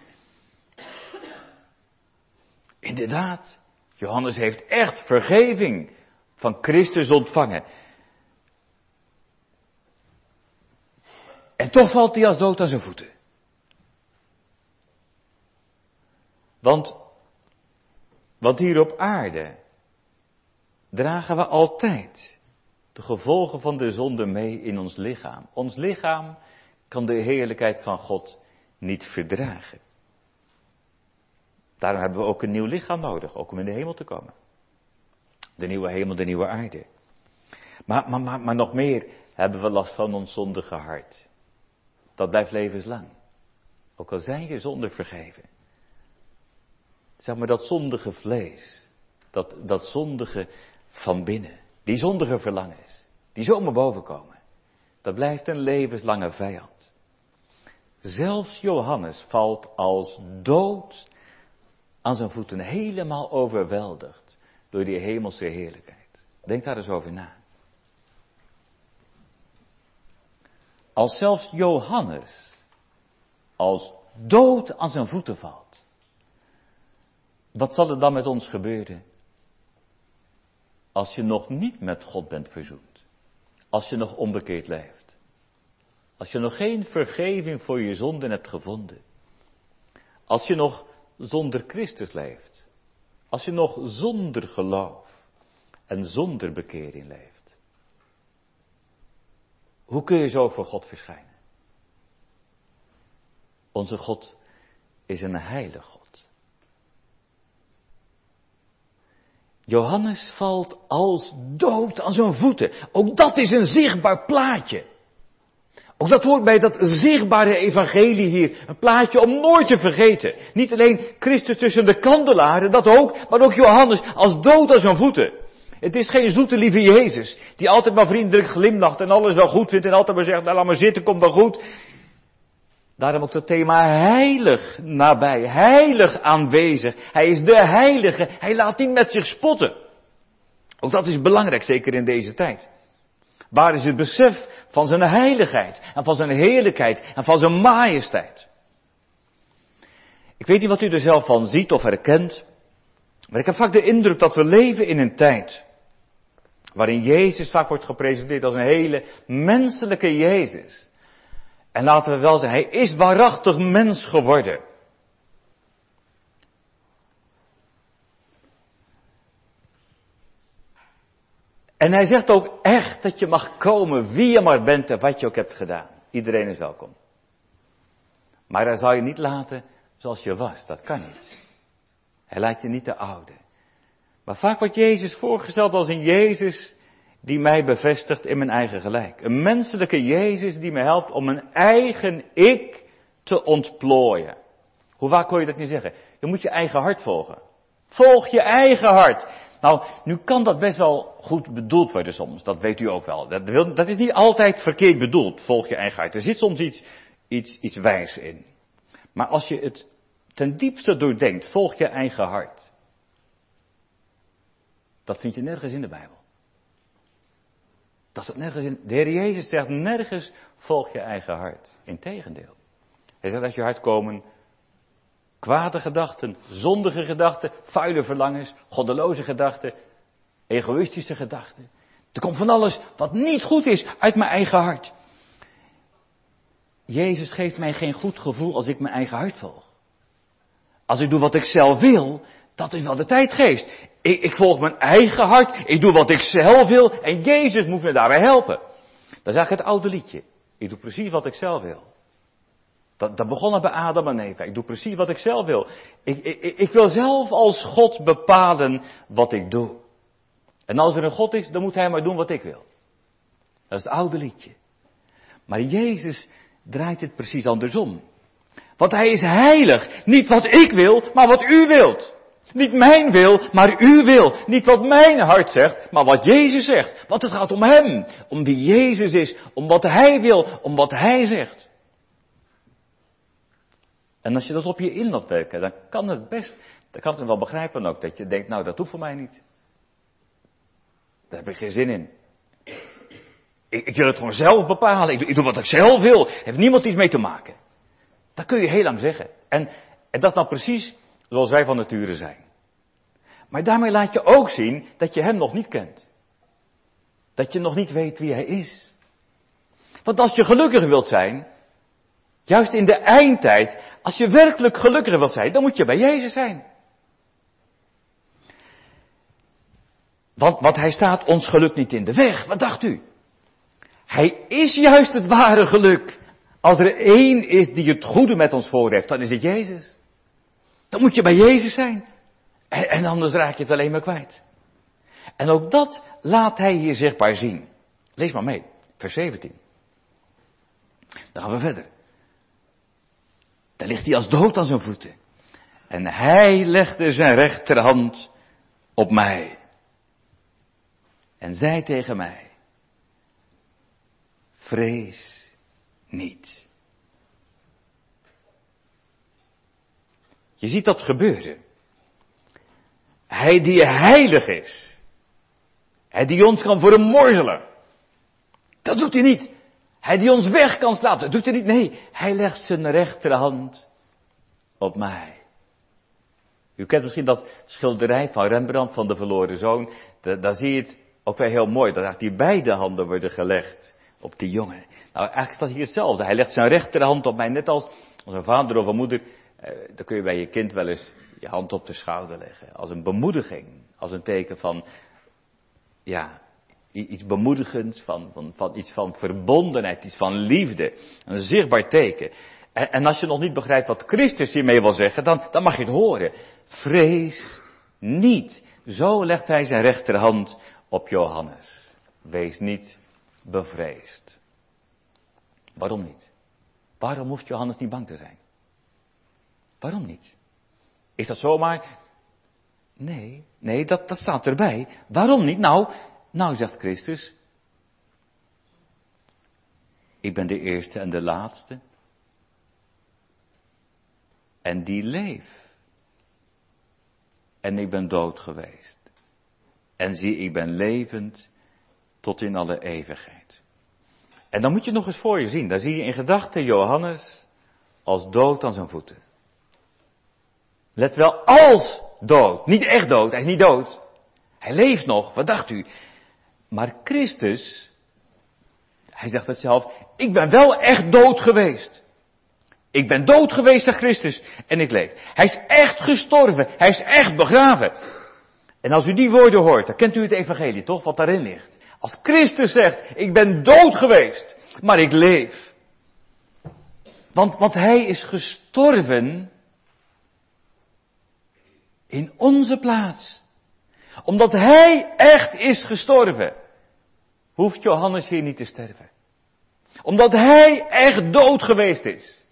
A: Inderdaad, Johannes heeft echt vergeving van Christus ontvangen. En toch valt hij als dood aan zijn voeten. Want, want hier op aarde dragen we altijd de gevolgen van de zonde mee in ons lichaam. Ons lichaam kan de heerlijkheid van God niet verdragen. Daarom hebben we ook een nieuw lichaam nodig, ook om in de hemel te komen. De nieuwe hemel, de nieuwe aarde. Maar, maar, maar, maar nog meer hebben we last van ons zondige hart. Dat blijft levenslang. Ook al zijn je zonden vergeven. Zeg maar dat zondige vlees. Dat, dat zondige van binnen. Die zondige verlangens. Die zomaar bovenkomen. Dat blijft een levenslange vijand. Zelfs Johannes valt als dood aan zijn voeten, helemaal overweldigd door die hemelse heerlijkheid. Denk daar eens over na. Als zelfs Johannes
B: als dood aan zijn voeten valt. Wat zal er dan met ons gebeuren? Als je nog niet met God bent verzoend. Als je nog onbekeerd leeft. Als je nog geen vergeving voor je zonden hebt gevonden. Als je nog zonder Christus leeft. Als je nog zonder geloof en zonder bekering leeft. Hoe kun je zo voor God verschijnen? Onze God is een heilige God. Johannes valt als dood aan zijn voeten. Ook dat is een zichtbaar plaatje. Ook dat hoort bij dat zichtbare evangelie hier. Een plaatje om nooit te vergeten. Niet alleen Christus tussen de kandelaren, dat ook, maar ook Johannes als dood aan zijn voeten. Het is geen zoete lieve Jezus, die altijd maar vriendelijk glimlacht en alles wel goed vindt en altijd maar zegt, nou laat maar zitten, komt wel goed. Daarom ook het thema heilig nabij, heilig aanwezig. Hij is de heilige, hij laat niet met zich spotten. Ook dat is belangrijk, zeker in deze tijd. Waar is het besef van zijn heiligheid en van zijn heerlijkheid en van zijn majesteit? Ik weet niet wat u er zelf van ziet of herkent, maar ik heb vaak de indruk dat we leven in een tijd waarin Jezus vaak wordt gepresenteerd als een hele menselijke Jezus. En laten we wel zeggen, hij is waarachtig mens geworden. En hij zegt ook echt dat je mag komen wie je maar bent en wat je ook hebt gedaan. Iedereen is welkom. Maar hij zal je niet laten zoals je was. Dat kan niet. Hij laat je niet de oude. Maar vaak wordt Jezus voorgesteld als een Jezus die mij bevestigt in mijn eigen gelijk. Een menselijke Jezus die me helpt om mijn eigen ik te ontplooien. Hoe vaak kon je dat niet zeggen? Je moet je eigen hart volgen. Volg je eigen hart. Nou, nu kan dat best wel goed bedoeld worden soms. Dat weet u ook wel. Dat, dat is niet altijd verkeerd bedoeld. Volg je eigen hart. Er zit soms iets, iets, iets wijs in. Maar als je het ten diepste doordenkt, volg je eigen hart. Dat vind je nergens in de Bijbel. Dat is nergens in. De Heer Jezus zegt nergens volg je eigen hart. Integendeel. Hij zegt als je hart komen kwade gedachten, zondige gedachten, vuile verlangens, goddeloze gedachten, egoïstische gedachten. Er komt van alles wat niet goed is uit mijn eigen hart. Jezus geeft mij geen goed gevoel als ik mijn eigen hart volg. Als ik doe wat ik zelf wil, dat is wel de tijdgeest. Ik, ik, volg mijn eigen hart, ik doe wat ik zelf wil en Jezus moet me daarbij helpen. Dat is eigenlijk het oude liedje. Ik doe precies wat ik zelf wil. Dat, dat begon bij Adam en Eva. Ik doe precies wat ik zelf wil. Ik, ik, ik wil zelf als God bepalen wat ik doe. En als er een God is, dan moet hij maar doen wat ik wil. Dat is het oude liedje. Maar Jezus draait het precies andersom. Want hij is heilig. Niet wat ik wil, maar wat u wilt. Niet mijn wil, maar uw wil. Niet wat mijn hart zegt, maar wat Jezus zegt. Want het gaat om Hem. Om wie Jezus is. Om wat Hij wil. Om wat Hij zegt. En als je dat op je in laat werken, dan kan het best, dan kan ik wel begrijpen ook, dat je denkt, nou dat hoeft voor mij niet. Daar heb ik geen zin in. Ik, ik wil het gewoon zelf bepalen, ik doe, ik doe wat ik zelf wil, heeft niemand iets mee te maken. Dat kun je heel lang zeggen. En, en dat is nou precies zoals wij van nature zijn. Maar daarmee laat je ook zien dat je hem nog niet kent. Dat je nog niet weet wie hij is. Want als je gelukkig wilt zijn, Juist in de eindtijd, als je werkelijk gelukkig wilt zijn, dan moet je bij Jezus zijn. Want, want hij staat ons geluk niet in de weg. Wat dacht u? Hij is juist het ware geluk. Als er één is die het goede met ons voor heeft, dan is het Jezus. Dan moet je bij Jezus zijn. En, en anders raak je het alleen maar kwijt. En ook dat laat hij hier zichtbaar zien. Lees maar mee, vers 17. Dan gaan we verder. Daar ligt hij als dood aan zijn voeten. En hij legde zijn rechterhand op mij. En zei tegen mij, vrees niet. Je ziet dat gebeuren. Hij die heilig is. Hij die ons kan voor een morzelen. Dat doet hij niet. Hij die ons weg kan slaan. Dat doet hij niet. Nee, hij legt zijn rechterhand op mij. U kent misschien dat schilderij van Rembrandt van de verloren zoon. Daar zie je het ook weer heel mooi. Dat die beide handen worden gelegd op die jongen. Nou, eigenlijk dat hier hetzelfde. Hij legt zijn rechterhand op mij, net als, als een vader of een moeder. Eh, dan kun je bij je kind wel eens je hand op de schouder leggen. Als een bemoediging. Als een teken van, ja, iets bemoedigends, van, van, van iets van verbondenheid, iets van liefde. Een zichtbaar teken. En, en, als je nog niet begrijpt wat Christus hiermee wil zeggen, dan, dan mag je het horen. Vrees niet. Zo legt hij zijn rechterhand op Johannes. Wees niet bevreesd. Waarom niet? Waarom hoeft Johannes niet bang te zijn? Waarom niet? Is dat zomaar? Nee, nee, dat, dat staat erbij. Waarom niet? Nou, nou zegt Christus. Ik ben de eerste en de laatste. En die leef. En ik ben dood geweest. En zie, ik ben levend tot in alle eeuwigheid. En dan moet je nog eens voor je zien. Daar zie je in gedachten Johannes als dood aan zijn voeten. Let wel, als dood. Niet echt dood, hij is niet dood. Hij leeft nog, wat dacht u? Maar Christus, hij zegt het zelf, ik ben wel echt dood geweest. Ik ben dood geweest aan Christus en ik leef. Hij is echt gestorven, hij is echt begraven. En als u die woorden hoort, dan kent u het evangelie toch, wat daarin ligt. Als Christus zegt, ik ben dood geweest, maar ik leef. Want, want hij is gestorven in onze plaats. Omdat hij echt is gestorven, hoeft Johannes hier niet te sterven. Omdat hij echt dood geweest is,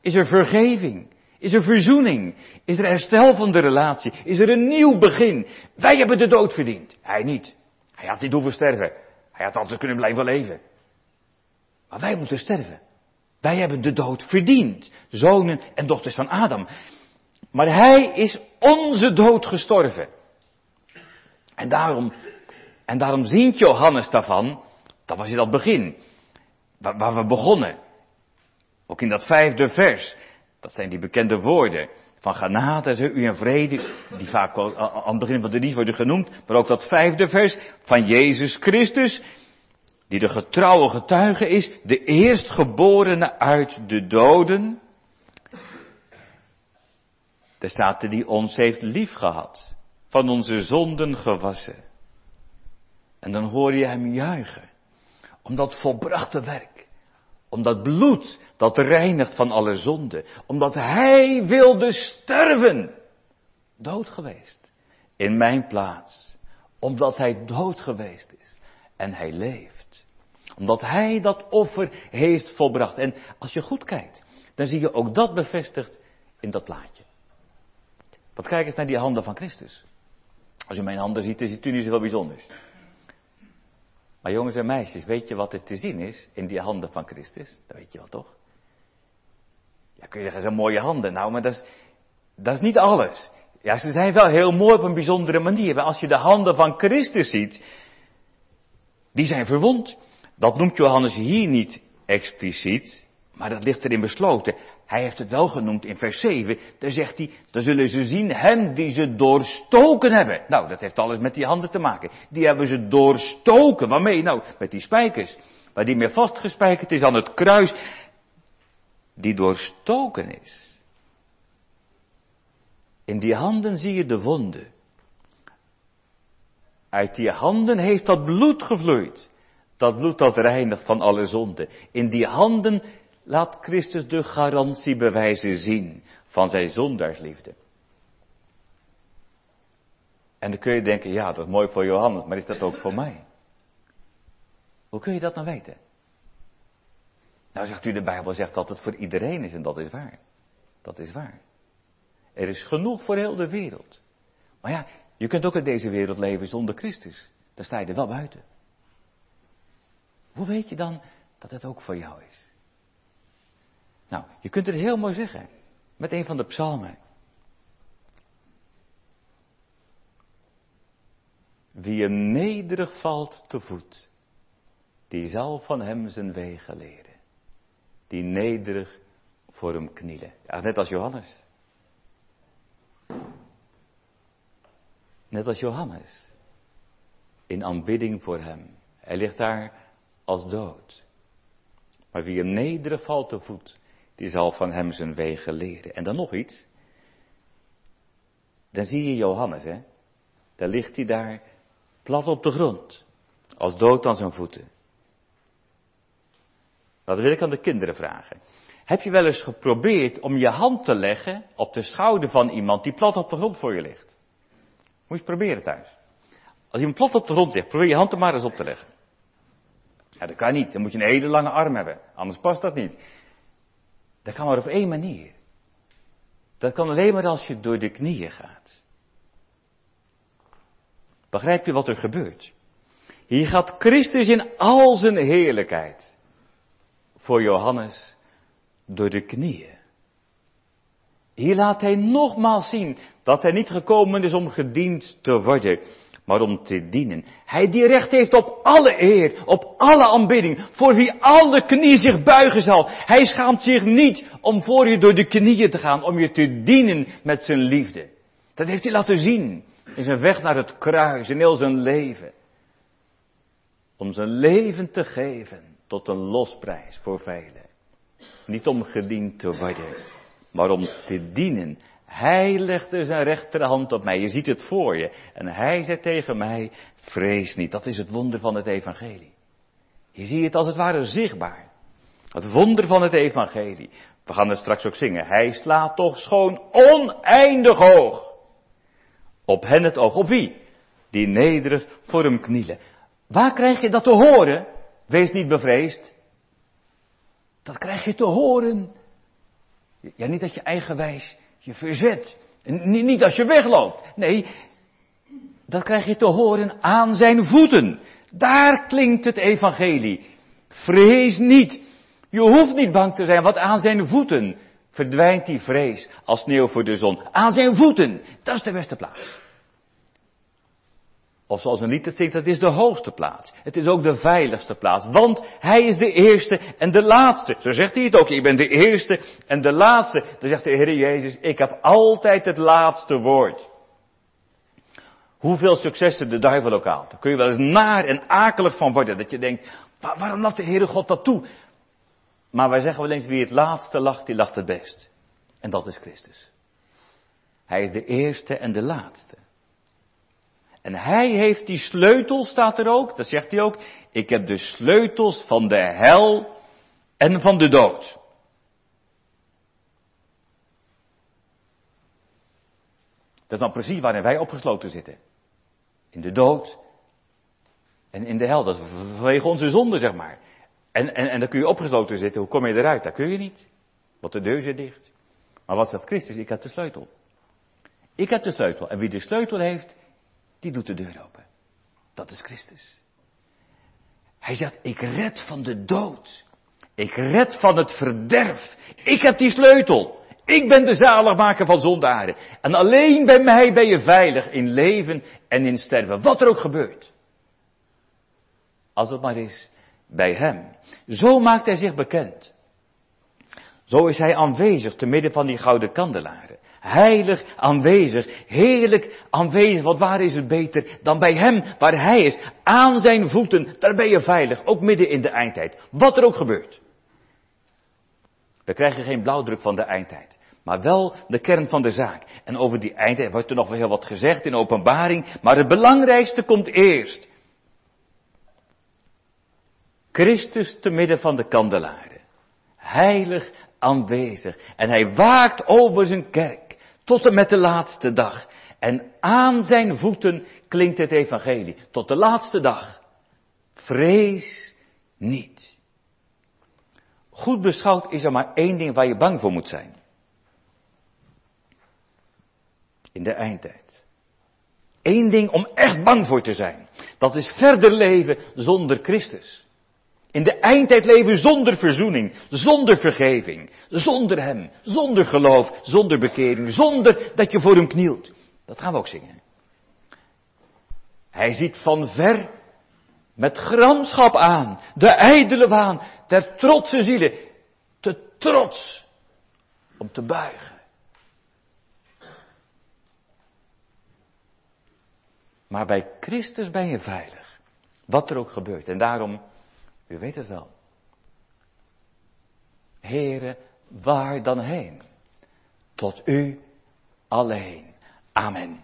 B: is er vergeving, is er verzoening, is er herstel van de relatie, is er een nieuw begin. Wij hebben de dood verdiend, hij niet. Hij had niet hoeven sterven. Hij had altijd kunnen blijven leven. Maar wij moeten sterven. Wij hebben de dood verdiend. Zonen en dochters van Adam. Maar hij is onze dood gestorven. En daarom, en daarom ziet Johannes daarvan, dat was in dat begin, waar, waar we begonnen. Ook in dat vijfde vers, dat zijn die bekende woorden van genade, u en vrede, die vaak aan het begin van de lied worden genoemd, maar ook dat vijfde vers van Jezus Christus, die de getrouwe getuige is, de eerstgeborene uit de doden. Daar staat er die ons heeft liefgehad, van onze zonden gewassen. En dan hoor je hem juichen, om dat volbrachte werk, om dat bloed dat reinigt van alle zonde, omdat hij wilde sterven, dood geweest, in mijn plaats, omdat hij dood geweest is en hij leeft, omdat hij dat offer heeft volbracht. En als je goed kijkt, dan zie je ook dat bevestigd in dat plaatje. Wat kijk eens naar die handen van Christus. Als u mijn handen ziet, dan ziet u niet zoveel bijzonders. Maar jongens en meisjes, weet je wat er te zien is in die handen van Christus? Dat weet je wel toch? Ja, kun je zeggen, zijn mooie handen. Nou, maar dat is, dat is niet alles. Ja, ze zijn wel heel mooi op een bijzondere manier. Maar als je de handen van Christus ziet, die zijn verwond. Dat noemt Johannes hier niet expliciet, maar dat ligt erin besloten. Hij heeft het wel genoemd in vers 7. Daar zegt hij, dan zullen ze zien hem die ze doorstoken hebben. Nou, dat heeft alles met die handen te maken. Die hebben ze doorstoken. Waarmee? Nou, met die spijkers. Waar die meer vastgespijkerd is aan het kruis. Die doorstoken is. In die handen zie je de wonden. Uit die handen heeft dat bloed gevloeid. Dat bloed dat reinigt van alle zonden. In die handen laat Christus de garantiebewijzen zien van zijn zondaarsliefde. En dan kun je denken, ja, dat is mooi voor Johannes, maar is dat ook voor mij? Hoe kun je dat nou weten? Nou zegt u, de Bijbel zegt dat het voor iedereen is en dat is waar. Dat is waar. Er is genoeg voor heel de wereld. Maar ja, je kunt ook in deze wereld leven zonder Christus. Dan sta je er wel buiten. Hoe weet je dan dat het ook voor jou is? Nou, je kunt het heel mooi zeggen. Met een van de psalmen. Wie een nederig valt te voet, die zal van hem zijn wegen leren. Die nederig voor hem knielen. Ja, net als Johannes. Net als Johannes. In aanbidding voor hem. Hij ligt daar als dood. Maar wie hem nederig valt te voet, die zal van hem zijn wegen leren. En dan nog iets. Dan zie je Johannes, hè. Dan ligt hij daar plat op de grond. Als dood aan zijn voeten. Dat wil ik aan de kinderen vragen. Heb je wel eens geprobeerd om je hand te leggen op de schouder van iemand die plat op de grond voor je ligt? Moet je proberen thuis. Als iemand plat op de grond ligt, probeer je hand er maar eens op te leggen. Ja, dat kan niet. Dan moet je een hele lange arm hebben. Anders past dat niet. Dat kan maar op één manier. Dat kan alleen maar als je door de knieën gaat. Begrijp je wat er gebeurt? Hier gaat Christus in al zijn heerlijkheid voor Johannes door de knieën. Hier laat hij nogmaals zien dat hij niet gekomen is om gediend te worden, maar om te dienen. Hij die recht heeft op alle eer, op alle aanbidding, voor wie alle knieën zich buigen zal. Hij schaamt zich niet om voor je door de knieën te gaan, om je te dienen met zijn liefde. Dat heeft hij laten zien in zijn weg naar het kruis, in heel zijn leven. Om zijn leven te geven tot een losprijs voor velen. Niet om gediend te worden, maar om te dienen. Hij legde zijn rechterhand op mij. Je ziet het voor je. En hij zei tegen mij, vrees niet. Dat is het wonder van het evangelie. Je ziet het als het ware zichtbaar. Het wonder van het evangelie. We gaan het straks ook zingen. Hij slaat toch schoon oneindig hoog. Op hen het oog. Op wie? Die nederig voor hem knielen. Waar krijg je dat te horen? Wees niet bevreesd. Dat krijg je te horen. Ja, niet dat je eigenwijs je verzet. Niet, als je wegloopt. Nee, dat krijg je te horen aan zijn voeten. Daar klinkt het evangelie. Vrees niet. Je hoeft niet bang te zijn, want aan zijn voeten verdwijnt die vrees als sneeuw voor de zon. Aan zijn voeten, dat is de beste plaats. Of zoals een lied het zingt, het is de hoogste plaats. Het is ook de veiligste plaats. Want hij is de eerste en de laatste. Zo zegt hij het ook. Ik ben de eerste en de laatste. Dan zegt de Heer Jezus, ik heb altijd het laatste woord. Hoeveel successen de duivel ook haalt. Daar kun je wel eens naar en akelig van worden. Dat je denkt, waarom laat de Heere God dat toe? Maar wij zeggen wel eens, wie het laatste lacht, die lacht het best. En dat is Christus. Hij is de eerste en de laatste. En hij heeft die sleutel, staat er ook, dat zegt hij ook. Ik heb de sleutels van de hel en van de dood. Dat is dan precies waarin wij opgesloten zitten. In de dood en in de hel. Dat is vanwege onze zonde, zeg maar. En, en, en dan kun je opgesloten zitten. Hoe kom je eruit? Dat kun je niet. Want de deur zit dicht. Maar wat zegt Christus? Ik heb de sleutel. Ik heb de sleutel. En wie de sleutel heeft, die doet de deur open. Dat is Christus. Hij zegt, ik red van de dood. Ik red van het verderf. Ik heb die sleutel. Ik ben de zaligmaker van zondaren. En alleen bij mij ben je veilig in leven en in sterven. Wat er ook gebeurt. Als het maar is bij hem. Zo maakt hij zich bekend. Zo is hij aanwezig te midden van die gouden kandelaren heilig aanwezig, heerlijk aanwezig. Want waar is het beter dan bij Hem, waar Hij is? Aan zijn voeten, daar ben je veilig, ook midden in de eindtijd. Wat er ook gebeurt. We krijgen geen blauwdruk van de eindtijd. Maar wel de kern van de zaak. En over die eindtijd wordt er nog wel heel wat gezegd in openbaring. Maar het belangrijkste komt eerst. Christus te midden van de kandelaren. Heilig aanwezig. En hij waakt over zijn kerk. Tot en met de laatste dag. En aan zijn voeten klinkt het evangelie. Tot de laatste dag. Vrees niet. Goed beschouwd is er maar één ding waar je bang voor moet zijn. In de eindtijd. Eén ding om echt bang voor te zijn. Dat is verder leven zonder Christus. In de eindtijd leven zonder verzoening, zonder vergeving, zonder Hem, zonder geloof, zonder bekering, zonder dat je voor Hem knielt. Dat gaan we ook zingen. Hij ziet van ver met gramschap aan, de ijdele waan der trotse zielen, te trots om te buigen. Maar bij Christus ben je veilig, wat er ook gebeurt. En daarom, u weet het wel, Here, waar dan heen? Tot u alleen. Amen.